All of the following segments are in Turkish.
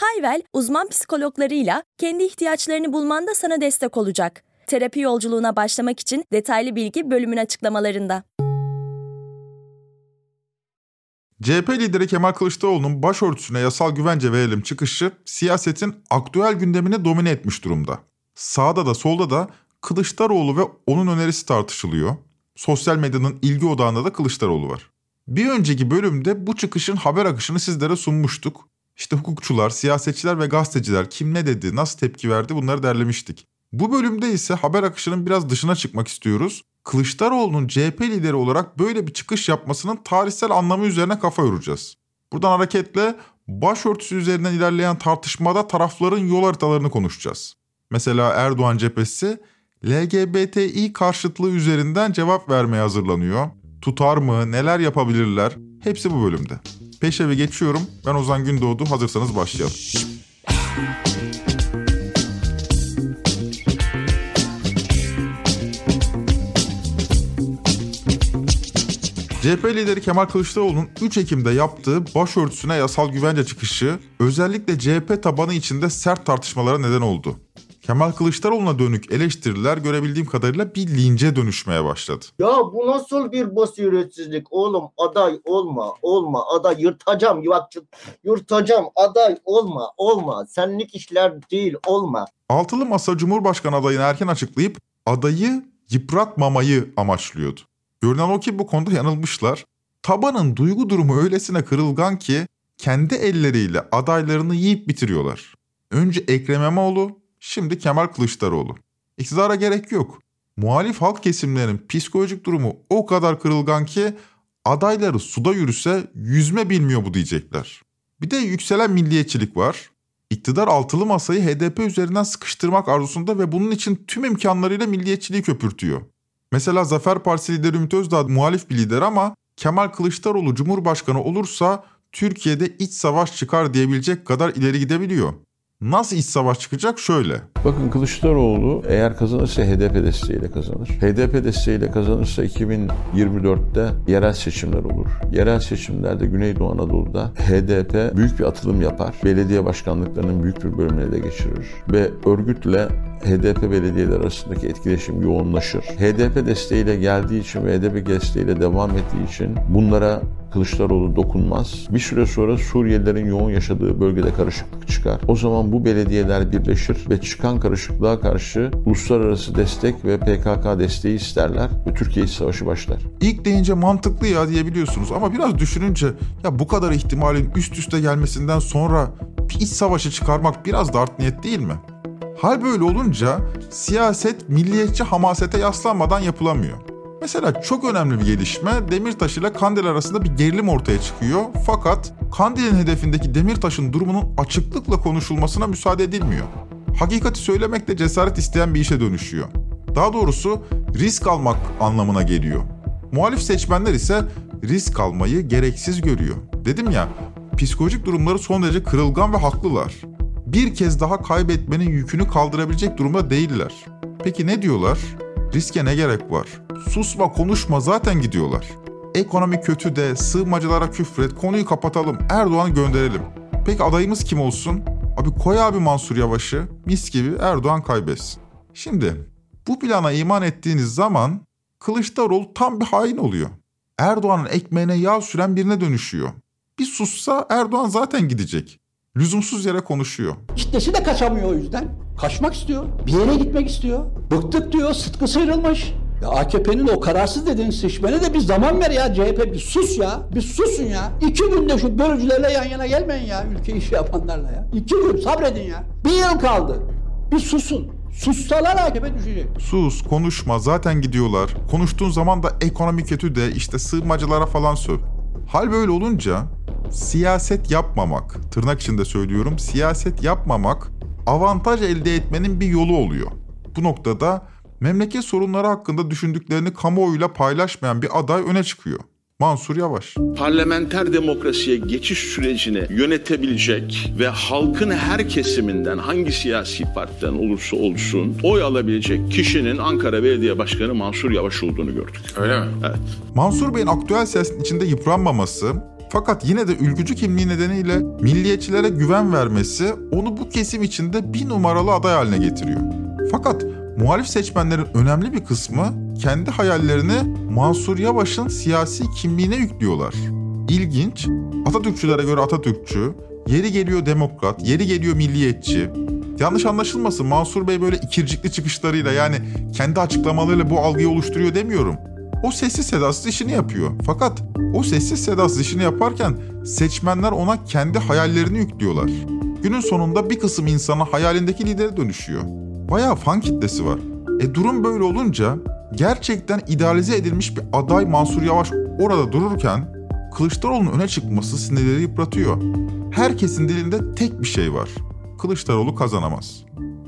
Hayvel, uzman psikologlarıyla kendi ihtiyaçlarını bulmanda sana destek olacak. Terapi yolculuğuna başlamak için detaylı bilgi bölümün açıklamalarında. CHP lideri Kemal Kılıçdaroğlu'nun başörtüsüne yasal güvence verelim çıkışı siyasetin aktüel gündemini domine etmiş durumda. Sağda da solda da Kılıçdaroğlu ve onun önerisi tartışılıyor. Sosyal medyanın ilgi odağında da Kılıçdaroğlu var. Bir önceki bölümde bu çıkışın haber akışını sizlere sunmuştuk. İşte hukukçular, siyasetçiler ve gazeteciler kim ne dedi, nasıl tepki verdi bunları derlemiştik. Bu bölümde ise haber akışının biraz dışına çıkmak istiyoruz. Kılıçdaroğlu'nun CHP lideri olarak böyle bir çıkış yapmasının tarihsel anlamı üzerine kafa yoracağız. Buradan hareketle başörtüsü üzerinden ilerleyen tartışmada tarafların yol haritalarını konuşacağız. Mesela Erdoğan cephesi LGBTİ karşıtlığı üzerinden cevap vermeye hazırlanıyor. Tutar mı, neler yapabilirler hepsi bu bölümde. Peşevi geçiyorum. Ben Ozan Gündoğdu. Hazırsanız başlayalım. CHP lideri Kemal Kılıçdaroğlu'nun 3 Ekim'de yaptığı başörtüsüne yasal güvence çıkışı özellikle CHP tabanı içinde sert tartışmalara neden oldu. Kemal Kılıçdaroğlu'na dönük eleştiriler görebildiğim kadarıyla bir lince dönüşmeye başladı. Ya bu nasıl bir basiretsizlik oğlum aday olma olma aday yırtacağım yuvakçı yırtacağım aday olma olma senlik işler değil olma. Altılı Masa Cumhurbaşkanı adayını erken açıklayıp adayı yıpratmamayı amaçlıyordu. Görünen o ki bu konuda yanılmışlar. Tabanın duygu durumu öylesine kırılgan ki kendi elleriyle adaylarını yiyip bitiriyorlar. Önce Ekrem İmamoğlu, şimdi Kemal Kılıçdaroğlu. İktidara gerek yok. Muhalif halk kesimlerinin psikolojik durumu o kadar kırılgan ki adayları suda yürüse yüzme bilmiyor bu diyecekler. Bir de yükselen milliyetçilik var. İktidar altılı masayı HDP üzerinden sıkıştırmak arzusunda ve bunun için tüm imkanlarıyla milliyetçiliği köpürtüyor. Mesela Zafer Partisi lideri Ümit Özdağ muhalif bir lider ama Kemal Kılıçdaroğlu Cumhurbaşkanı olursa Türkiye'de iç savaş çıkar diyebilecek kadar ileri gidebiliyor. Nasıl iç savaş çıkacak? Şöyle. Bakın Kılıçdaroğlu eğer kazanırsa HDP desteğiyle kazanır. HDP desteğiyle kazanırsa 2024'te yerel seçimler olur. Yerel seçimlerde Güneydoğu Anadolu'da HDP büyük bir atılım yapar. Belediye başkanlıklarının büyük bir bölümünü ele geçirir. Ve örgütle HDP belediyeler arasındaki etkileşim yoğunlaşır. HDP desteğiyle geldiği için ve HDP desteğiyle devam ettiği için bunlara Kılıçdaroğlu dokunmaz. Bir süre sonra Suriyelilerin yoğun yaşadığı bölgede karışıklık çıkar. O zaman bu belediyeler birleşir ve çıkan karışıklığa karşı uluslararası destek ve PKK desteği isterler ve Türkiye iç savaşı başlar. İlk deyince mantıklı ya diyebiliyorsunuz ama biraz düşününce ya bu kadar ihtimalin üst üste gelmesinden sonra bir iç savaşı çıkarmak biraz da art niyet değil mi? Hal böyle olunca siyaset milliyetçi hamasete yaslanmadan yapılamıyor. Mesela çok önemli bir gelişme Demirtaş ile Kandil arasında bir gerilim ortaya çıkıyor. Fakat Kandil'in hedefindeki Demirtaş'ın durumunun açıklıkla konuşulmasına müsaade edilmiyor. Hakikati söylemek de cesaret isteyen bir işe dönüşüyor. Daha doğrusu risk almak anlamına geliyor. Muhalif seçmenler ise risk almayı gereksiz görüyor. Dedim ya, psikolojik durumları son derece kırılgan ve haklılar. Bir kez daha kaybetmenin yükünü kaldırabilecek durumda değiller. Peki ne diyorlar? Riske ne gerek var? Susma konuşma zaten gidiyorlar. Ekonomi kötü de sığınmacılara küfret konuyu kapatalım Erdoğan gönderelim. Peki adayımız kim olsun? Abi koy abi Mansur Yavaş'ı mis gibi Erdoğan kaybetsin. Şimdi bu plana iman ettiğiniz zaman Kılıçdaroğlu tam bir hain oluyor. Erdoğan'ın ekmeğine yağ süren birine dönüşüyor. Bir sussa Erdoğan zaten gidecek. Lüzumsuz yere konuşuyor. Kitlesi de kaçamıyor o yüzden. Kaçmak istiyor. Bir yere gitmek istiyor. Bıktık diyor. Sıtkı sıyrılmış. Ya AKP'nin o kararsız dediğin seçmene de bir zaman ver ya CHP bir sus ya. Bir susun ya. İki günde şu bölücülerle yan yana gelmeyin ya ülke işi yapanlarla ya. İki gün sabredin ya. Bir yıl kaldı. Bir susun. Sussalar AKP düşecek. Sus, konuşma, zaten gidiyorlar. Konuştuğun zaman da ekonomi kötü de işte sığınmacılara falan söv. Hal böyle olunca siyaset yapmamak, tırnak içinde söylüyorum, siyaset yapmamak avantaj elde etmenin bir yolu oluyor. Bu noktada memleket sorunları hakkında düşündüklerini kamuoyuyla paylaşmayan bir aday öne çıkıyor. Mansur Yavaş. Parlamenter demokrasiye geçiş sürecini yönetebilecek ve halkın her kesiminden hangi siyasi partiden olursa olsun oy alabilecek kişinin Ankara Belediye Başkanı Mansur Yavaş olduğunu gördük. Öyle mi? Evet. Mansur Bey'in aktüel siyasetin içinde yıpranmaması fakat yine de ülkücü kimliği nedeniyle milliyetçilere güven vermesi onu bu kesim içinde bir numaralı aday haline getiriyor. Fakat muhalif seçmenlerin önemli bir kısmı kendi hayallerini Mansur Yavaş'ın siyasi kimliğine yüklüyorlar. İlginç, Atatürkçülere göre Atatürkçü, yeri geliyor demokrat, yeri geliyor milliyetçi. Yanlış anlaşılmasın Mansur Bey böyle ikircikli çıkışlarıyla yani kendi açıklamalarıyla bu algıyı oluşturuyor demiyorum. O sessiz sedasız işini yapıyor. Fakat o sessiz sedasız işini yaparken seçmenler ona kendi hayallerini yüklüyorlar. Günün sonunda bir kısım insana hayalindeki lidere dönüşüyor. Bayağı fan kitlesi var. E durum böyle olunca gerçekten idealize edilmiş bir aday Mansur Yavaş orada dururken Kılıçdaroğlu'nun öne çıkması sinirleri yıpratıyor. Herkesin dilinde tek bir şey var. Kılıçdaroğlu kazanamaz.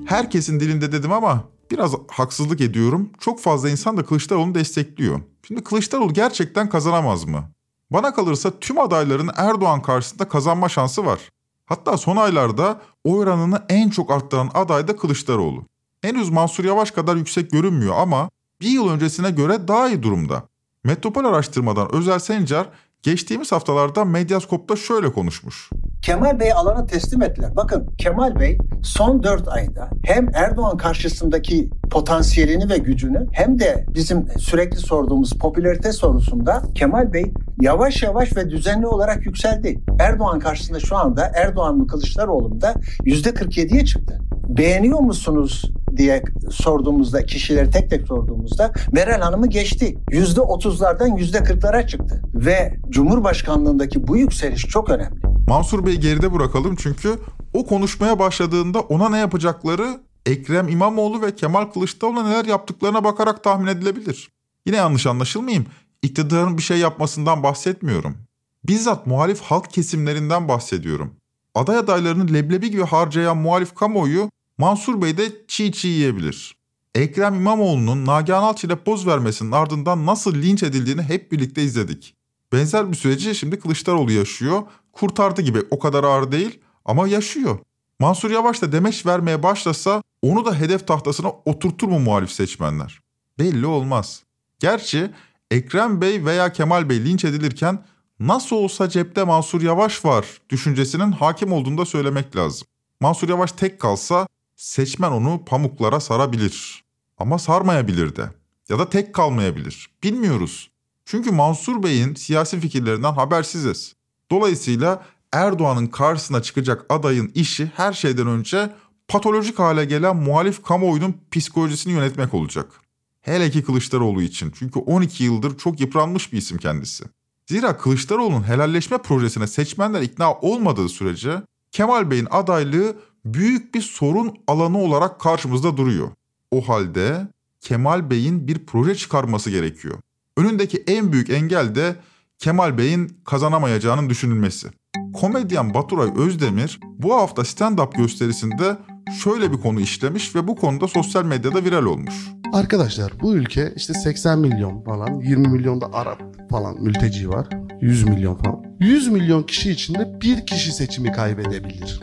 Herkesin dilinde dedim ama biraz haksızlık ediyorum. Çok fazla insan da Kılıçdaroğlu'nu destekliyor. Şimdi Kılıçdaroğlu gerçekten kazanamaz mı? Bana kalırsa tüm adayların Erdoğan karşısında kazanma şansı var. Hatta son aylarda oy oranını en çok arttıran aday da Kılıçdaroğlu. Henüz Mansur Yavaş kadar yüksek görünmüyor ama bir yıl öncesine göre daha iyi durumda. Metropol araştırmadan Özel Sencer geçtiğimiz haftalarda Medyaskop'ta şöyle konuşmuş. Kemal Bey alanı teslim ettiler. Bakın Kemal Bey son 4 ayda hem Erdoğan karşısındaki potansiyelini ve gücünü hem de bizim sürekli sorduğumuz popülarite sorusunda Kemal Bey yavaş yavaş ve düzenli olarak yükseldi. Erdoğan karşısında şu anda Erdoğan mı Kılıçdaroğlu mu da %47'ye çıktı. Beğeniyor musunuz diye sorduğumuzda kişileri tek tek sorduğumuzda Meral Hanım'ı geçti. %30'lardan %40'lara çıktı. Ve Cumhurbaşkanlığındaki bu yükseliş çok önemli. Mansur Bey'i geride bırakalım çünkü o konuşmaya başladığında ona ne yapacakları Ekrem İmamoğlu ve Kemal Kılıçdaroğlu'na neler yaptıklarına bakarak tahmin edilebilir. Yine yanlış anlaşılmayayım. İktidarın bir şey yapmasından bahsetmiyorum. Bizzat muhalif halk kesimlerinden bahsediyorum. Aday adaylarını leblebi gibi harcayan muhalif kamuoyu Mansur Bey de çiğ çiğ yiyebilir. Ekrem İmamoğlu'nun Nagihan Alçı ile poz vermesinin ardından nasıl linç edildiğini hep birlikte izledik. Benzer bir süreci şimdi Kılıçdaroğlu yaşıyor. Kurtardı gibi o kadar ağır değil ama yaşıyor. Mansur Yavaş da demeç vermeye başlasa onu da hedef tahtasına oturtur mu muhalif seçmenler? Belli olmaz. Gerçi Ekrem Bey veya Kemal Bey linç edilirken nasıl olsa cepte Mansur Yavaş var düşüncesinin hakim olduğunu da söylemek lazım. Mansur Yavaş tek kalsa seçmen onu pamuklara sarabilir. Ama sarmayabilir de. Ya da tek kalmayabilir. Bilmiyoruz. Çünkü Mansur Bey'in siyasi fikirlerinden habersiziz. Dolayısıyla Erdoğan'ın karşısına çıkacak adayın işi her şeyden önce patolojik hale gelen muhalif kamuoyunun psikolojisini yönetmek olacak. Hele ki Kılıçdaroğlu için çünkü 12 yıldır çok yıpranmış bir isim kendisi. Zira Kılıçdaroğlu'nun helalleşme projesine seçmenler ikna olmadığı sürece Kemal Bey'in adaylığı büyük bir sorun alanı olarak karşımızda duruyor. O halde Kemal Bey'in bir proje çıkarması gerekiyor. Önündeki en büyük engel de Kemal Bey'in kazanamayacağının düşünülmesi. Komedyen Baturay Özdemir bu hafta stand-up gösterisinde şöyle bir konu işlemiş ve bu konuda sosyal medyada viral olmuş. Arkadaşlar bu ülke işte 80 milyon falan 20 milyon da Arap falan mülteci var. 100 milyon falan. 100 milyon kişi içinde bir kişi seçimi kaybedebilir.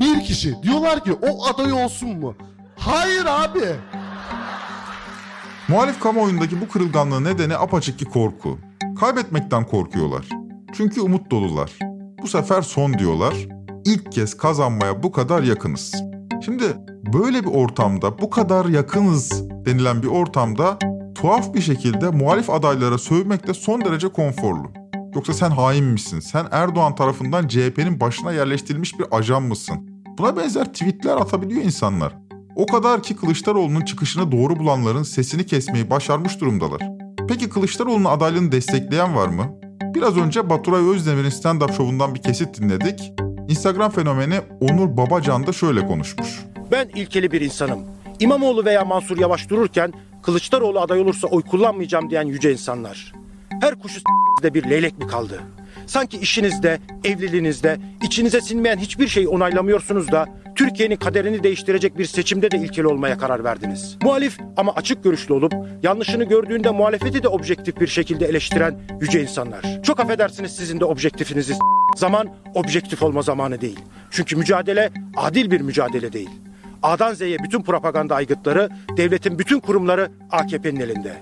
Bir kişi. Diyorlar ki o aday olsun mu? Hayır abi. Muhalif kamuoyundaki bu kırılganlığın nedeni apaçık ki korku. Kaybetmekten korkuyorlar. Çünkü umut dolular. Bu sefer son diyorlar. İlk kez kazanmaya bu kadar yakınız. Şimdi böyle bir ortamda bu kadar yakınız denilen bir ortamda tuhaf bir şekilde muhalif adaylara sövmek de son derece konforlu. Yoksa sen hain misin? Sen Erdoğan tarafından CHP'nin başına yerleştirilmiş bir ajan mısın? Buna benzer tweetler atabiliyor insanlar. O kadar ki Kılıçdaroğlu'nun çıkışını doğru bulanların sesini kesmeyi başarmış durumdalar. Peki Kılıçdaroğlu'nun adaylığını destekleyen var mı? Biraz önce Baturay Özdemir'in stand-up şovundan bir kesit dinledik. Instagram fenomeni Onur Babacan da şöyle konuşmuş. Ben ilkeli bir insanım. İmamoğlu veya Mansur Yavaş dururken Kılıçdaroğlu aday olursa oy kullanmayacağım diyen yüce insanlar. Her kuşu de bir leylek mi kaldı? Sanki işinizde, evliliğinizde, içinize sinmeyen hiçbir şeyi onaylamıyorsunuz da Türkiye'nin kaderini değiştirecek bir seçimde de ilkeli olmaya karar verdiniz. Muhalif ama açık görüşlü olup yanlışını gördüğünde muhalefeti de objektif bir şekilde eleştiren yüce insanlar. Çok affedersiniz sizin de objektifinizi Zaman objektif olma zamanı değil. Çünkü mücadele adil bir mücadele değil. A'dan Z'ye bütün propaganda aygıtları, devletin bütün kurumları AKP'nin elinde.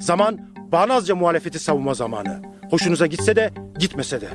Zaman bağnazca muhalefeti savunma zamanı. Hoşunuza gitse de gitmese de.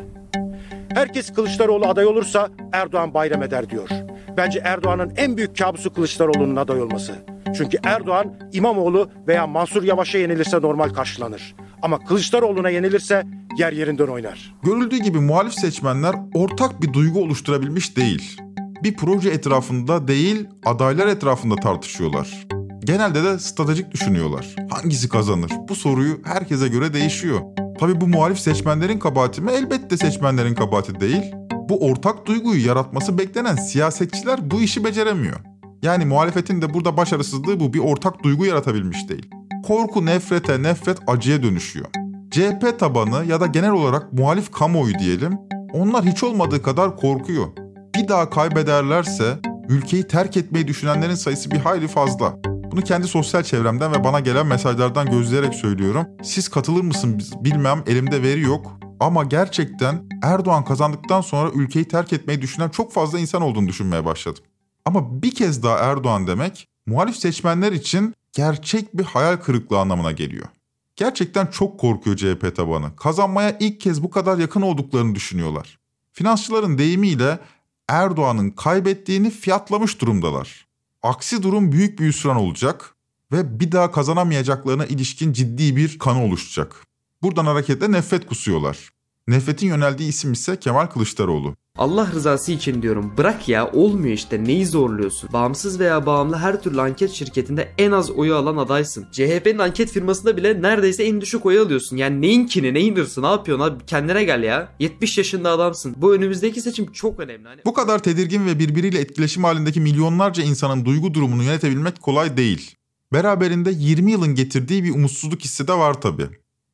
Herkes Kılıçdaroğlu aday olursa Erdoğan bayram eder diyor. Bence Erdoğan'ın en büyük kabusu Kılıçdaroğlu'nun aday olması. Çünkü Erdoğan İmamoğlu veya Mansur Yavaş'a yenilirse normal karşılanır. Ama Kılıçdaroğlu'na yenilirse yer yerinden oynar. Görüldüğü gibi muhalif seçmenler ortak bir duygu oluşturabilmiş değil. Bir proje etrafında değil, adaylar etrafında tartışıyorlar. Genelde de stratejik düşünüyorlar. Hangisi kazanır? Bu soruyu herkese göre değişiyor. Tabi bu muhalif seçmenlerin kabahati mi? Elbette seçmenlerin kabahati değil. Bu ortak duyguyu yaratması beklenen siyasetçiler bu işi beceremiyor. Yani muhalefetin de burada başarısızlığı bu bir ortak duygu yaratabilmiş değil. Korku nefrete, nefret acıya dönüşüyor. CHP tabanı ya da genel olarak muhalif kamuoyu diyelim, onlar hiç olmadığı kadar korkuyor. Bir daha kaybederlerse ülkeyi terk etmeyi düşünenlerin sayısı bir hayli fazla. Bunu kendi sosyal çevremden ve bana gelen mesajlardan gözleyerek söylüyorum. Siz katılır mısınız bilmem elimde veri yok. Ama gerçekten Erdoğan kazandıktan sonra ülkeyi terk etmeyi düşünen çok fazla insan olduğunu düşünmeye başladım. Ama bir kez daha Erdoğan demek muhalif seçmenler için gerçek bir hayal kırıklığı anlamına geliyor. Gerçekten çok korkuyor CHP tabanı. Kazanmaya ilk kez bu kadar yakın olduklarını düşünüyorlar. Finansçıların deyimiyle Erdoğan'ın kaybettiğini fiyatlamış durumdalar. Aksi durum büyük bir hüsran olacak ve bir daha kazanamayacaklarına ilişkin ciddi bir kanı oluşacak. Buradan hareketle nefret kusuyorlar. Nefretin yöneldiği isim ise Kemal Kılıçdaroğlu. Allah rızası için diyorum bırak ya olmuyor işte neyi zorluyorsun. Bağımsız veya bağımlı her türlü anket şirketinde en az oyu alan adaysın. CHP'nin anket firmasında bile neredeyse en düşük oyu alıyorsun. Yani neyin kini neyin hırsı ne yapıyorsun abi kendine gel ya. 70 yaşında adamsın. Bu önümüzdeki seçim çok önemli. Hani... Bu kadar tedirgin ve birbiriyle etkileşim halindeki milyonlarca insanın duygu durumunu yönetebilmek kolay değil. Beraberinde 20 yılın getirdiği bir umutsuzluk hissi de var tabii.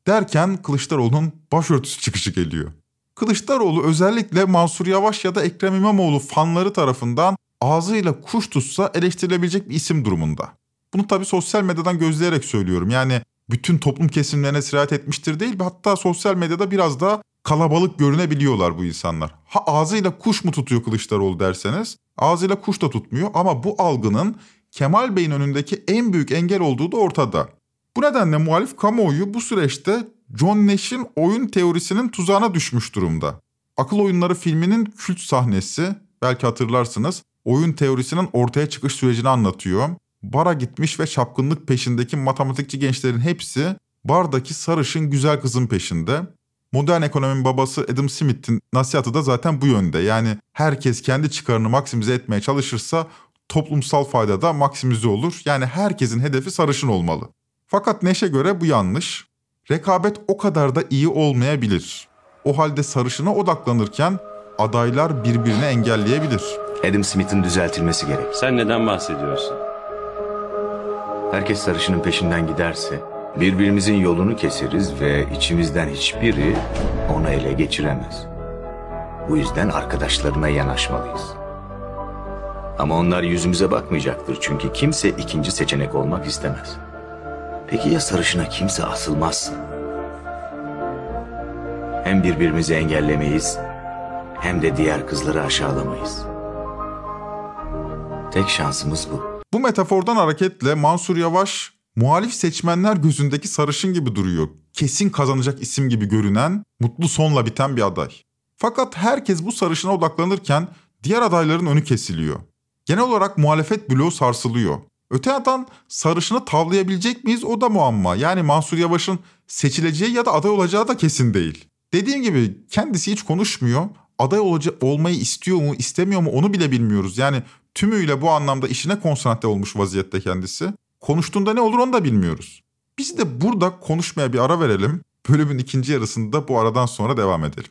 Derken Kılıçdaroğlu'nun başörtüsü çıkışı geliyor. Kılıçdaroğlu özellikle Mansur Yavaş ya da Ekrem İmamoğlu fanları tarafından ağzıyla kuş tutsa eleştirilebilecek bir isim durumunda. Bunu tabii sosyal medyadan gözleyerek söylüyorum. Yani bütün toplum kesimlerine sirayet etmiştir değil hatta sosyal medyada biraz daha kalabalık görünebiliyorlar bu insanlar. Ha ağzıyla kuş mu tutuyor Kılıçdaroğlu derseniz ağzıyla kuş da tutmuyor ama bu algının Kemal Bey'in önündeki en büyük engel olduğu da ortada. Bu nedenle muhalif kamuoyu bu süreçte John Nash'in oyun teorisinin tuzağına düşmüş durumda. Akıl Oyunları filminin kült sahnesi, belki hatırlarsınız, oyun teorisinin ortaya çıkış sürecini anlatıyor. Bara gitmiş ve çapkınlık peşindeki matematikçi gençlerin hepsi bardaki sarışın güzel kızın peşinde. Modern ekonominin babası Adam Smith'in nasihatı da zaten bu yönde. Yani herkes kendi çıkarını maksimize etmeye çalışırsa toplumsal fayda da maksimize olur. Yani herkesin hedefi sarışın olmalı. Fakat Neş'e göre bu yanlış. Rekabet o kadar da iyi olmayabilir. O halde sarışına odaklanırken adaylar birbirini engelleyebilir. Adam Smith'in düzeltilmesi gerek. Sen neden bahsediyorsun? Herkes sarışının peşinden giderse birbirimizin yolunu keseriz ve içimizden hiçbiri onu ele geçiremez. Bu yüzden arkadaşlarına yanaşmalıyız. Ama onlar yüzümüze bakmayacaktır çünkü kimse ikinci seçenek olmak istemez. Peki ya sarışına kimse asılmazsa? Hem birbirimizi engellemeyiz hem de diğer kızları aşağılamayız. Tek şansımız bu. Bu metafordan hareketle Mansur Yavaş muhalif seçmenler gözündeki sarışın gibi duruyor. Kesin kazanacak isim gibi görünen, mutlu sonla biten bir aday. Fakat herkes bu sarışına odaklanırken diğer adayların önü kesiliyor. Genel olarak muhalefet bloğu sarsılıyor. Öte yandan sarışını tavlayabilecek miyiz o da muamma. Yani Mansur Yavaş'ın seçileceği ya da aday olacağı da kesin değil. Dediğim gibi kendisi hiç konuşmuyor. Aday olmayı istiyor mu, istemiyor mu onu bile bilmiyoruz. Yani tümüyle bu anlamda işine konsantre olmuş vaziyette kendisi. Konuştuğunda ne olur onu da bilmiyoruz. Biz de burada konuşmaya bir ara verelim. Bölümün ikinci yarısında bu aradan sonra devam edelim.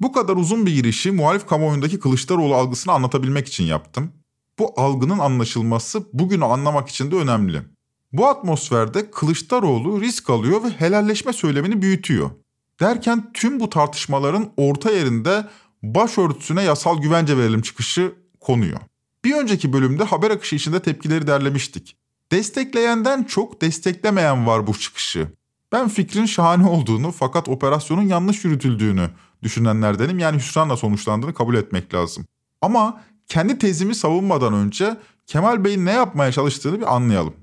Bu kadar uzun bir girişi muhalif kamuoyundaki Kılıçdaroğlu algısını anlatabilmek için yaptım. Bu algının anlaşılması bugünü anlamak için de önemli. Bu atmosferde Kılıçdaroğlu risk alıyor ve helalleşme söylemini büyütüyor. Derken tüm bu tartışmaların orta yerinde başörtüsüne yasal güvence verelim çıkışı konuyor. Bir önceki bölümde haber akışı içinde tepkileri derlemiştik. Destekleyenden çok desteklemeyen var bu çıkışı. Ben fikrin şahane olduğunu fakat operasyonun yanlış yürütüldüğünü düşünenlerdenim. Yani hüsranla sonuçlandığını kabul etmek lazım. Ama kendi tezimi savunmadan önce Kemal Bey'in ne yapmaya çalıştığını bir anlayalım.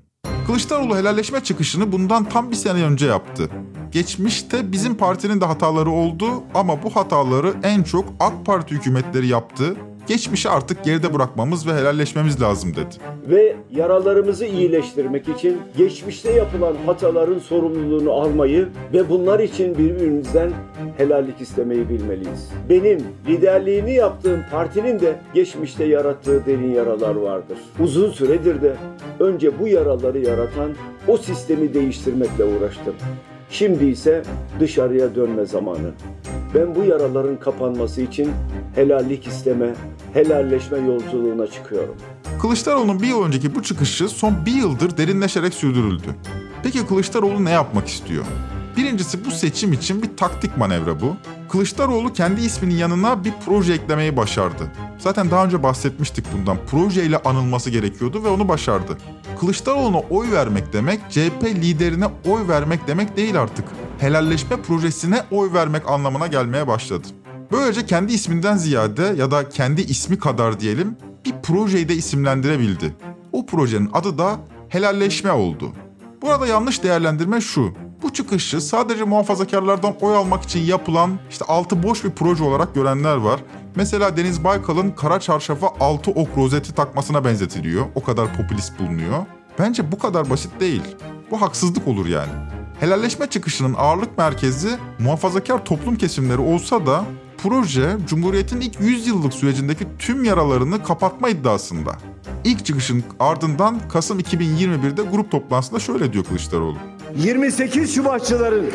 Kılıçdaroğlu helalleşme çıkışını bundan tam bir sene önce yaptı. Geçmişte bizim partinin de hataları oldu ama bu hataları en çok AK Parti hükümetleri yaptı. Geçmişi artık geride bırakmamız ve helalleşmemiz lazım dedi. Ve yaralarımızı iyileştirmek için geçmişte yapılan hataların sorumluluğunu almayı ve bunlar için birbirimizden helallik istemeyi bilmeliyiz. Benim liderliğini yaptığım partinin de geçmişte yarattığı derin yaralar vardır. Uzun süredir de önce bu yaraları yaratan o sistemi değiştirmekle uğraştım. Şimdi ise dışarıya dönme zamanı. Ben bu yaraların kapanması için helallik isteme, helalleşme yolculuğuna çıkıyorum. Kılıçdaroğlu'nun bir yıl önceki bu çıkışı son bir yıldır derinleşerek sürdürüldü. Peki Kılıçdaroğlu ne yapmak istiyor? Birincisi bu seçim için bir taktik manevra bu. Kılıçdaroğlu kendi isminin yanına bir proje eklemeyi başardı. Zaten daha önce bahsetmiştik bundan. Projeyle anılması gerekiyordu ve onu başardı. Kılıçdaroğlu'na oy vermek demek, CHP liderine oy vermek demek değil artık. Helalleşme projesine oy vermek anlamına gelmeye başladı. Böylece kendi isminden ziyade ya da kendi ismi kadar diyelim bir projeyi de isimlendirebildi. O projenin adı da helalleşme oldu. Burada yanlış değerlendirme şu. Bu çıkışı sadece muhafazakarlardan oy almak için yapılan işte altı boş bir proje olarak görenler var. Mesela Deniz Baykal'ın kara çarşafa altı ok rozeti takmasına benzetiliyor. O kadar popülist bulunuyor. Bence bu kadar basit değil. Bu haksızlık olur yani. Helalleşme çıkışının ağırlık merkezi muhafazakar toplum kesimleri olsa da proje Cumhuriyet'in ilk 100 yıllık sürecindeki tüm yaralarını kapatma iddiasında. İlk çıkışın ardından Kasım 2021'de grup toplantısında şöyle diyor Kılıçdaroğlu. 28 Şubatçıların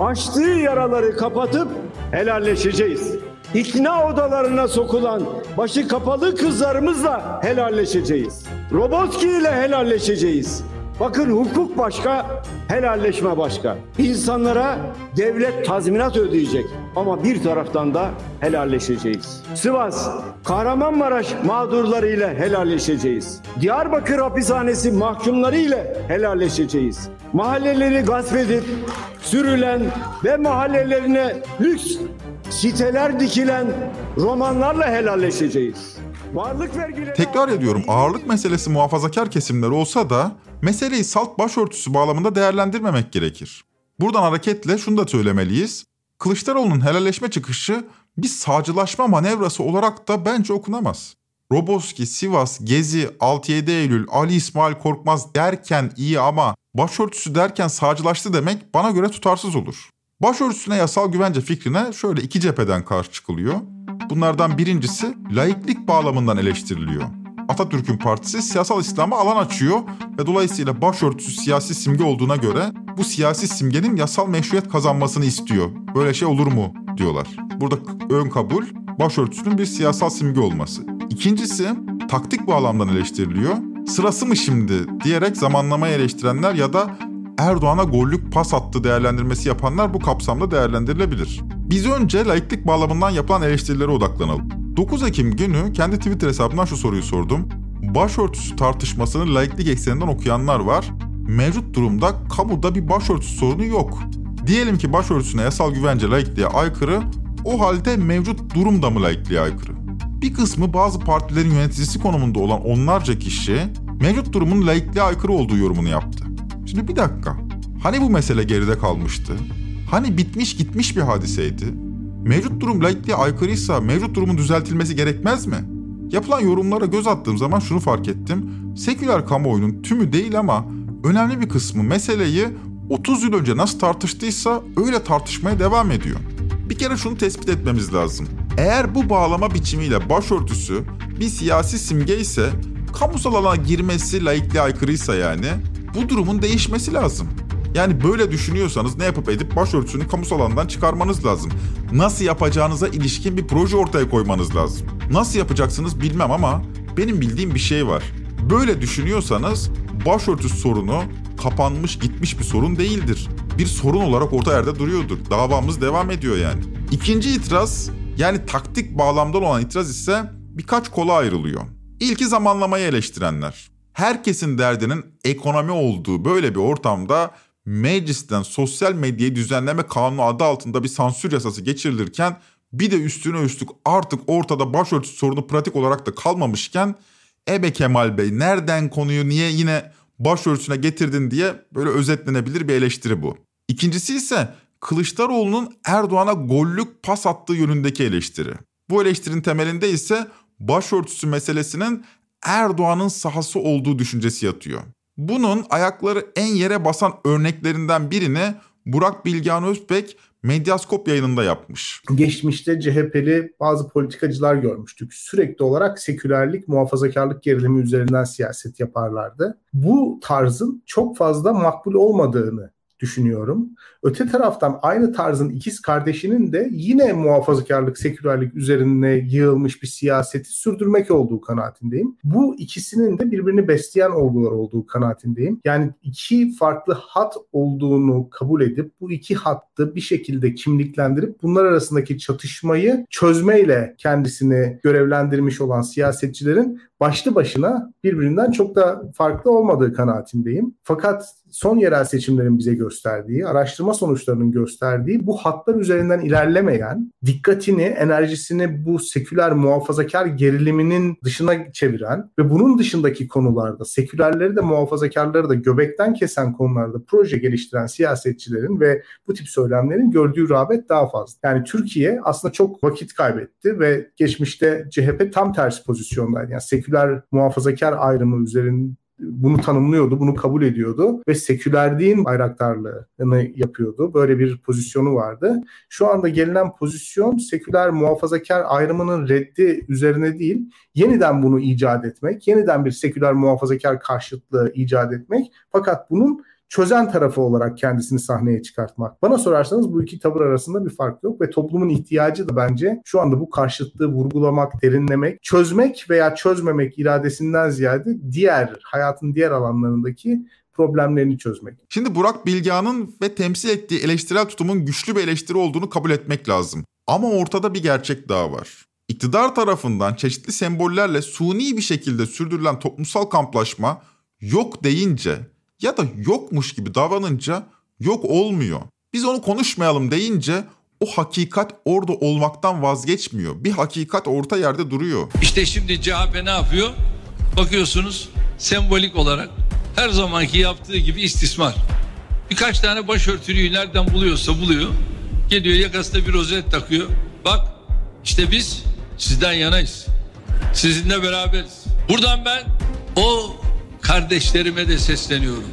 açtığı yaraları kapatıp helalleşeceğiz. İkna odalarına sokulan başı kapalı kızlarımızla helalleşeceğiz. Robotki ile helalleşeceğiz. Bakın hukuk başka, helalleşme başka. İnsanlara devlet tazminat ödeyecek ama bir taraftan da helalleşeceğiz. Sivas, Kahramanmaraş mağdurlarıyla helalleşeceğiz. Diyarbakır hapishanesi mahkumları ile helalleşeceğiz. Mahalleleri gasp edip sürülen ve mahallelerine lüks siteler dikilen romanlarla helalleşeceğiz. Varlık vergileri... Tekrar ediyorum ağırlık meselesi muhafazakar kesimler olsa da meseleyi salt başörtüsü bağlamında değerlendirmemek gerekir. Buradan hareketle şunu da söylemeliyiz. Kılıçdaroğlu'nun helalleşme çıkışı bir sağcılaşma manevrası olarak da bence okunamaz. Roboski, Sivas, Gezi, 6-7 Eylül, Ali İsmail Korkmaz derken iyi ama başörtüsü derken sağcılaştı demek bana göre tutarsız olur. Başörtüsüne yasal güvence fikrine şöyle iki cepheden karşı çıkılıyor. Bunlardan birincisi laiklik bağlamından eleştiriliyor. Atatürk'ün partisi siyasal İslam'a alan açıyor ve dolayısıyla başörtüsü siyasi simge olduğuna göre bu siyasi simgenin yasal meşruiyet kazanmasını istiyor. Böyle şey olur mu diyorlar. Burada ön kabul başörtüsünün bir siyasal simge olması. İkincisi taktik bağlamdan eleştiriliyor. Sırası mı şimdi diyerek zamanlamayı eleştirenler ya da Erdoğan'a gollük pas attı değerlendirmesi yapanlar bu kapsamda değerlendirilebilir. Biz önce laiklik bağlamından yapılan eleştirilere odaklanalım. 9 Ekim günü kendi Twitter hesabından şu soruyu sordum. Başörtüsü tartışmasını laiklik ekseninden okuyanlar var. Mevcut durumda kamuda bir başörtüsü sorunu yok. Diyelim ki başörtüsüne yasal güvence laikliğe aykırı, o halde mevcut durum da mı laikliğe aykırı? Bir kısmı bazı partilerin yöneticisi konumunda olan onlarca kişi mevcut durumun laikliğe aykırı olduğu yorumunu yaptı. Şimdi bir dakika. Hani bu mesele geride kalmıştı? Hani bitmiş gitmiş bir hadiseydi? Mevcut durum laikliğe aykırıysa mevcut durumun düzeltilmesi gerekmez mi? Yapılan yorumlara göz attığım zaman şunu fark ettim. Seküler kamuoyunun tümü değil ama önemli bir kısmı meseleyi 30 yıl önce nasıl tartıştıysa öyle tartışmaya devam ediyor. Bir kere şunu tespit etmemiz lazım. Eğer bu bağlama biçimiyle başörtüsü bir siyasi simge ise kamusal alana girmesi laikliğe aykırıysa yani bu durumun değişmesi lazım. Yani böyle düşünüyorsanız ne yapıp edip başörtüsünü kamusal alandan çıkarmanız lazım. Nasıl yapacağınıza ilişkin bir proje ortaya koymanız lazım. Nasıl yapacaksınız bilmem ama benim bildiğim bir şey var. Böyle düşünüyorsanız başörtüsü sorunu kapanmış gitmiş bir sorun değildir. Bir sorun olarak orta yerde duruyordur. Davamız devam ediyor yani. İkinci itiraz yani taktik bağlamdan olan itiraz ise birkaç kola ayrılıyor. İlki zamanlamayı eleştirenler. Herkesin derdinin ekonomi olduğu böyle bir ortamda meclisten sosyal medyayı düzenleme kanunu adı altında bir sansür yasası geçirilirken bir de üstüne üstlük artık ortada başörtüsü sorunu pratik olarak da kalmamışken Ebe Kemal Bey nereden konuyu niye yine başörtüsüne getirdin diye böyle özetlenebilir bir eleştiri bu. İkincisi ise Kılıçdaroğlu'nun Erdoğan'a gollük pas attığı yönündeki eleştiri. Bu eleştirinin temelinde ise başörtüsü meselesinin Erdoğan'ın sahası olduğu düşüncesi yatıyor. Bunun ayakları en yere basan örneklerinden birini Burak Bilgehan Özbek Medyaskop yayınında yapmış. Geçmişte CHP'li bazı politikacılar görmüştük. Sürekli olarak sekülerlik, muhafazakarlık gerilimi üzerinden siyaset yaparlardı. Bu tarzın çok fazla makbul olmadığını düşünüyorum. Öte taraftan aynı tarzın ikiz kardeşinin de yine muhafazakarlık, sekülerlik üzerine yığılmış bir siyaseti sürdürmek olduğu kanaatindeyim. Bu ikisinin de birbirini besleyen olgular olduğu kanaatindeyim. Yani iki farklı hat olduğunu kabul edip bu iki hattı bir şekilde kimliklendirip bunlar arasındaki çatışmayı çözmeyle kendisini görevlendirmiş olan siyasetçilerin başlı başına birbirinden çok da farklı olmadığı kanaatindeyim. Fakat son yerel seçimlerin bize gösterdiği, araştırma sonuçlarının gösterdiği bu hatlar üzerinden ilerlemeyen, dikkatini, enerjisini bu seküler muhafazakar geriliminin dışına çeviren ve bunun dışındaki konularda sekülerleri de muhafazakarları da göbekten kesen konularda proje geliştiren siyasetçilerin ve bu tip söylemlerin gördüğü rağbet daha fazla. Yani Türkiye aslında çok vakit kaybetti ve geçmişte CHP tam tersi pozisyondaydı. Yani muhafazakar ayrımı üzerinde bunu tanımlıyordu, bunu kabul ediyordu ve sekülerliğin bayraktarlığını yapıyordu. Böyle bir pozisyonu vardı. Şu anda gelinen pozisyon seküler muhafazakar ayrımının reddi üzerine değil, yeniden bunu icat etmek, yeniden bir seküler muhafazakar karşıtlığı icat etmek fakat bunun çözen tarafı olarak kendisini sahneye çıkartmak. Bana sorarsanız bu iki tavır arasında bir fark yok ve toplumun ihtiyacı da bence şu anda bu karşıtlığı vurgulamak, derinlemek, çözmek veya çözmemek iradesinden ziyade diğer hayatın diğer alanlarındaki problemlerini çözmek. Şimdi Burak Bilgehan'ın ve temsil ettiği eleştirel tutumun güçlü bir eleştiri olduğunu kabul etmek lazım. Ama ortada bir gerçek daha var. İktidar tarafından çeşitli sembollerle suni bir şekilde sürdürülen toplumsal kamplaşma yok deyince ya da yokmuş gibi davranınca yok olmuyor. Biz onu konuşmayalım deyince o hakikat orada olmaktan vazgeçmiyor. Bir hakikat orta yerde duruyor. İşte şimdi CHP ne yapıyor? Bakıyorsunuz sembolik olarak her zamanki yaptığı gibi istismar. Birkaç tane başörtülüyü nereden buluyorsa buluyor. Geliyor yakasında bir rozet takıyor. Bak işte biz sizden yanayız. Sizinle beraberiz. Buradan ben o kardeşlerime de sesleniyorum.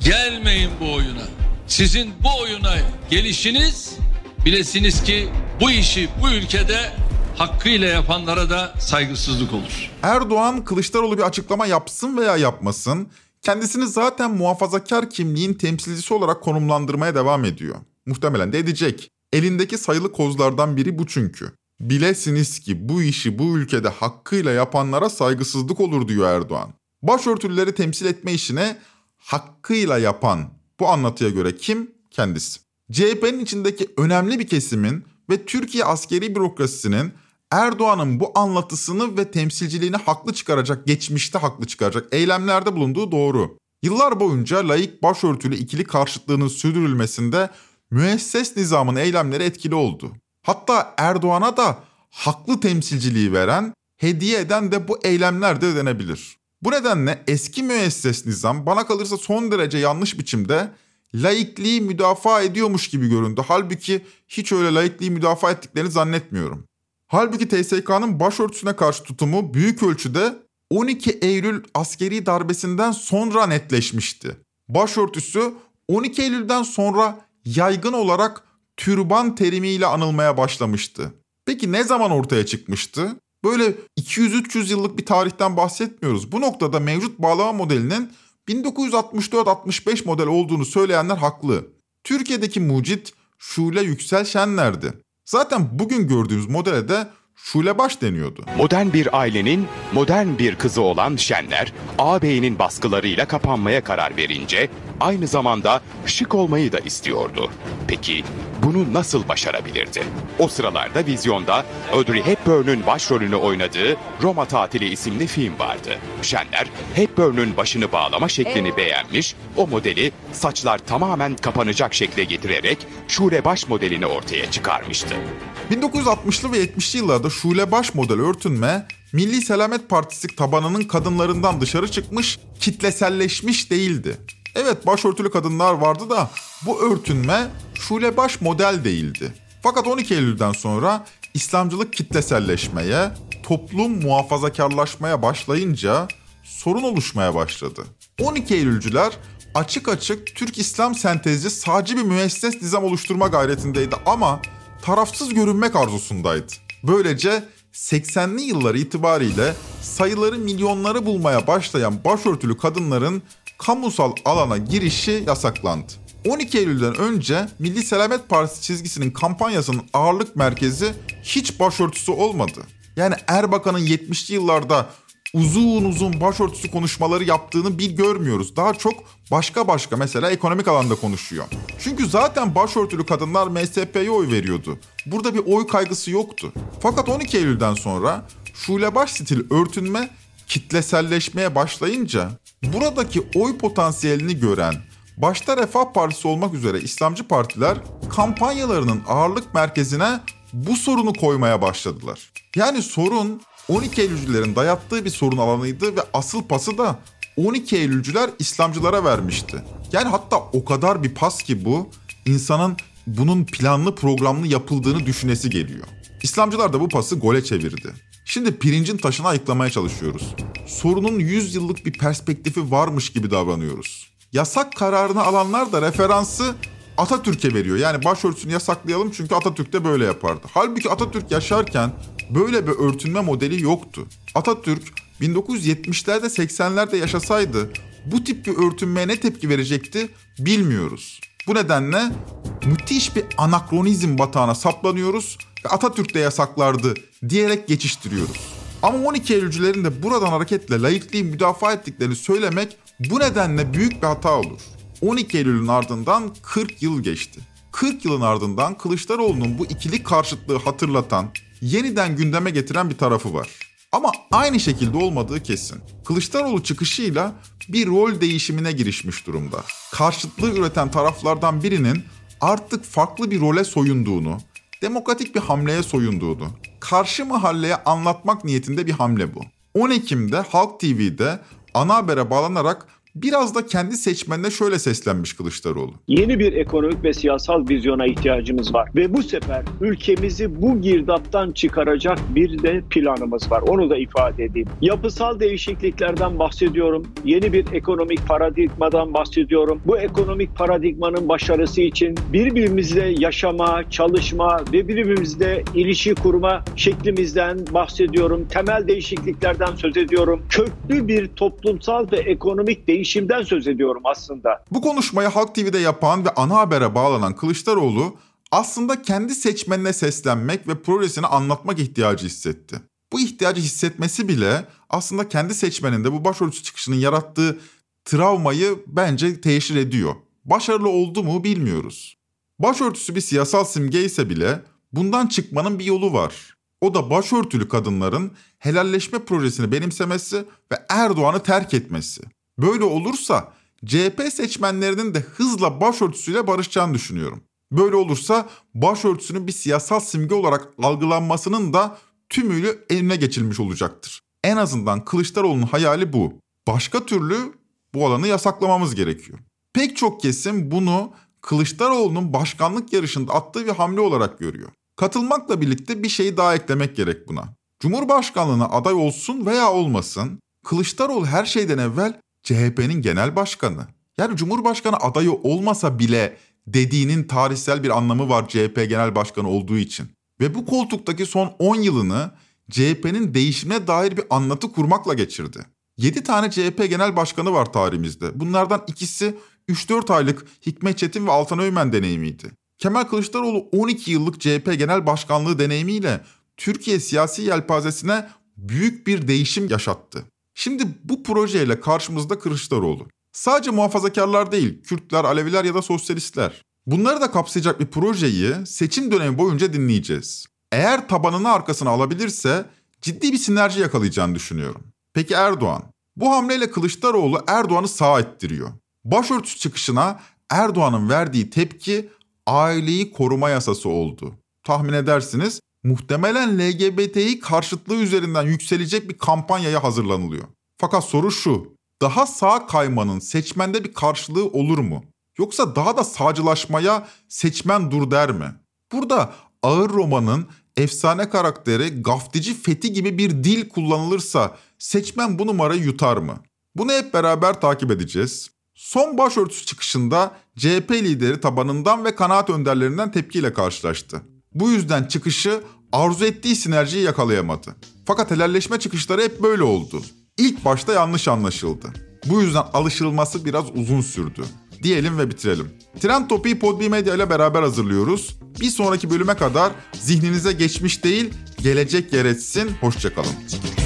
Gelmeyin bu oyuna. Sizin bu oyuna gelişiniz bilesiniz ki bu işi bu ülkede hakkıyla yapanlara da saygısızlık olur. Erdoğan Kılıçdaroğlu bir açıklama yapsın veya yapmasın kendisini zaten muhafazakar kimliğin temsilcisi olarak konumlandırmaya devam ediyor. Muhtemelen de edecek. Elindeki sayılı kozlardan biri bu çünkü. Bilesiniz ki bu işi bu ülkede hakkıyla yapanlara saygısızlık olur diyor Erdoğan. Başörtülüleri temsil etme işine hakkıyla yapan bu anlatıya göre kim? Kendisi. CHP'nin içindeki önemli bir kesimin ve Türkiye askeri bürokrasisinin Erdoğan'ın bu anlatısını ve temsilciliğini haklı çıkaracak, geçmişte haklı çıkaracak eylemlerde bulunduğu doğru. Yıllar boyunca laik başörtülü ikili karşıtlığının sürdürülmesinde müesses nizamın eylemleri etkili oldu. Hatta Erdoğan'a da haklı temsilciliği veren, hediye eden de bu eylemler de denebilir. Bu nedenle eski müesses nizam bana kalırsa son derece yanlış biçimde laikliği müdafaa ediyormuş gibi göründü. Halbuki hiç öyle laikliği müdafaa ettiklerini zannetmiyorum. Halbuki TSK'nın başörtüsüne karşı tutumu büyük ölçüde 12 Eylül askeri darbesinden sonra netleşmişti. Başörtüsü 12 Eylül'den sonra yaygın olarak türban terimiyle anılmaya başlamıştı. Peki ne zaman ortaya çıkmıştı? Böyle 200-300 yıllık bir tarihten bahsetmiyoruz. Bu noktada mevcut bağlama modelinin 1964-65 model olduğunu söyleyenler haklı. Türkiye'deki mucit Şule Yüksel Şenler'di. Zaten bugün gördüğümüz modele de Şule Baş deniyordu. Modern bir ailenin modern bir kızı olan Şenler, ağabeyinin baskılarıyla kapanmaya karar verince aynı zamanda şık olmayı da istiyordu. Peki bunu nasıl başarabilirdi? O sıralarda vizyonda Audrey Hepburn'un başrolünü oynadığı Roma Tatili isimli film vardı. Şenler Hepburn'un başını bağlama şeklini beğenmiş, o modeli saçlar tamamen kapanacak şekle getirerek Şule Baş modelini ortaya çıkarmıştı. 1960'lı ve 70'li yıllarda Şule Baş model örtünme Milli Selamet Partisi tabanının kadınlarından dışarı çıkmış, kitleselleşmiş değildi. Evet başörtülü kadınlar vardı da bu örtünme Şule Baş model değildi. Fakat 12 Eylül'den sonra İslamcılık kitleselleşmeye, toplum muhafazakarlaşmaya başlayınca sorun oluşmaya başladı. 12 Eylülcüler açık açık Türk İslam sentezci sağcı bir müesses nizam oluşturma gayretindeydi ama tarafsız görünmek arzusundaydı. Böylece 80'li yıllar itibariyle sayıları milyonları bulmaya başlayan başörtülü kadınların kamusal alana girişi yasaklandı. 12 Eylül'den önce Milli Selamet Partisi çizgisinin kampanyasının ağırlık merkezi hiç başörtüsü olmadı. Yani Erbakan'ın 70'li yıllarda uzun uzun başörtüsü konuşmaları yaptığını bir görmüyoruz. Daha çok başka başka mesela ekonomik alanda konuşuyor. Çünkü zaten başörtülü kadınlar MSP'ye oy veriyordu. Burada bir oy kaygısı yoktu. Fakat 12 Eylül'den sonra şule baş stil örtünme kitleselleşmeye başlayınca buradaki oy potansiyelini gören başta Refah Partisi olmak üzere İslamcı partiler kampanyalarının ağırlık merkezine bu sorunu koymaya başladılar. Yani sorun 12 Eylülcülerin dayattığı bir sorun alanıydı ve asıl pası da 12 Eylülcüler İslamcılara vermişti. Yani hatta o kadar bir pas ki bu insanın bunun planlı programlı yapıldığını düşünesi geliyor. İslamcılar da bu pası gole çevirdi. Şimdi pirincin taşını ayıklamaya çalışıyoruz. Sorunun 100 yıllık bir perspektifi varmış gibi davranıyoruz. Yasak kararını alanlar da referansı Atatürk'e veriyor. Yani başörtüsünü yasaklayalım çünkü Atatürk de böyle yapardı. Halbuki Atatürk yaşarken böyle bir örtünme modeli yoktu. Atatürk 1970'lerde 80'lerde yaşasaydı bu tip bir örtünmeye ne tepki verecekti bilmiyoruz. Bu nedenle müthiş bir anakronizm batağına saplanıyoruz ve Atatürk de yasaklardı diyerek geçiştiriyoruz. Ama 12 Eylülcülerin de buradan hareketle laikliği müdafaa ettiklerini söylemek bu nedenle büyük bir hata olur. 12 Eylül'ün ardından 40 yıl geçti. 40 yılın ardından Kılıçdaroğlu'nun bu ikili karşıtlığı hatırlatan, yeniden gündeme getiren bir tarafı var. Ama aynı şekilde olmadığı kesin. Kılıçdaroğlu çıkışıyla bir rol değişimine girişmiş durumda. Karşıtlığı üreten taraflardan birinin artık farklı bir role soyunduğunu, demokratik bir hamleye soyunduğunu, karşı mahalleye anlatmak niyetinde bir hamle bu. 10 Ekim'de Halk TV'de ana habere bağlanarak biraz da kendi seçmenine şöyle seslenmiş Kılıçdaroğlu. Yeni bir ekonomik ve siyasal vizyona ihtiyacımız var ve bu sefer ülkemizi bu girdaptan çıkaracak bir de planımız var. Onu da ifade edeyim. Yapısal değişikliklerden bahsediyorum. Yeni bir ekonomik paradigmadan bahsediyorum. Bu ekonomik paradigmanın başarısı için birbirimizle yaşama, çalışma ve birbirimizle ilişki kurma şeklimizden bahsediyorum. Temel değişikliklerden söz ediyorum. Köklü bir toplumsal ve ekonomik değişiklik değişimden söz ediyorum aslında. Bu konuşmayı Halk TV'de yapan ve ana habere bağlanan Kılıçdaroğlu aslında kendi seçmenine seslenmek ve projesini anlatmak ihtiyacı hissetti. Bu ihtiyacı hissetmesi bile aslında kendi seçmeninde bu başörtüsü çıkışının yarattığı travmayı bence teşhir ediyor. Başarılı oldu mu bilmiyoruz. Başörtüsü bir siyasal simge ise bile bundan çıkmanın bir yolu var. O da başörtülü kadınların helalleşme projesini benimsemesi ve Erdoğan'ı terk etmesi. Böyle olursa CHP seçmenlerinin de hızla başörtüsüyle barışacağını düşünüyorum. Böyle olursa başörtüsünün bir siyasal simge olarak algılanmasının da tümüyle eline geçilmiş olacaktır. En azından Kılıçdaroğlu'nun hayali bu. Başka türlü bu alanı yasaklamamız gerekiyor. Pek çok kesim bunu Kılıçdaroğlu'nun başkanlık yarışında attığı bir hamle olarak görüyor. Katılmakla birlikte bir şeyi daha eklemek gerek buna. Cumhurbaşkanlığına aday olsun veya olmasın, Kılıçdaroğlu her şeyden evvel CHP'nin genel başkanı. Yani Cumhurbaşkanı adayı olmasa bile dediğinin tarihsel bir anlamı var CHP genel başkanı olduğu için. Ve bu koltuktaki son 10 yılını CHP'nin değişimine dair bir anlatı kurmakla geçirdi. 7 tane CHP genel başkanı var tarihimizde. Bunlardan ikisi 3-4 aylık Hikmet Çetin ve Altan Öğmen deneyimiydi. Kemal Kılıçdaroğlu 12 yıllık CHP genel başkanlığı deneyimiyle Türkiye siyasi yelpazesine büyük bir değişim yaşattı. Şimdi bu projeyle karşımızda Kılıçdaroğlu. Sadece muhafazakarlar değil, Kürtler, Aleviler ya da sosyalistler. Bunları da kapsayacak bir projeyi seçim dönemi boyunca dinleyeceğiz. Eğer tabanını arkasına alabilirse ciddi bir sinerji yakalayacağını düşünüyorum. Peki Erdoğan? Bu hamleyle Kılıçdaroğlu Erdoğan'ı sağ ettiriyor. Başörtüsü çıkışına Erdoğan'ın verdiği tepki aileyi koruma yasası oldu. Tahmin edersiniz muhtemelen LGBTİ karşıtlığı üzerinden yükselecek bir kampanyaya hazırlanılıyor. Fakat soru şu, daha sağ kaymanın seçmende bir karşılığı olur mu? Yoksa daha da sağcılaşmaya seçmen dur der mi? Burada ağır romanın efsane karakteri gaftici Fethi gibi bir dil kullanılırsa seçmen bu numarayı yutar mı? Bunu hep beraber takip edeceğiz. Son başörtüsü çıkışında CHP lideri tabanından ve kanaat önderlerinden tepkiyle karşılaştı. Bu yüzden çıkışı arzu ettiği sinerjiyi yakalayamadı. Fakat helalleşme çıkışları hep böyle oldu. İlk başta yanlış anlaşıldı. Bu yüzden alışılması biraz uzun sürdü. Diyelim ve bitirelim. Trend Topi'yi Podbi Medya ile beraber hazırlıyoruz. Bir sonraki bölüme kadar zihninize geçmiş değil, gelecek yer etsin. Hoşçakalın.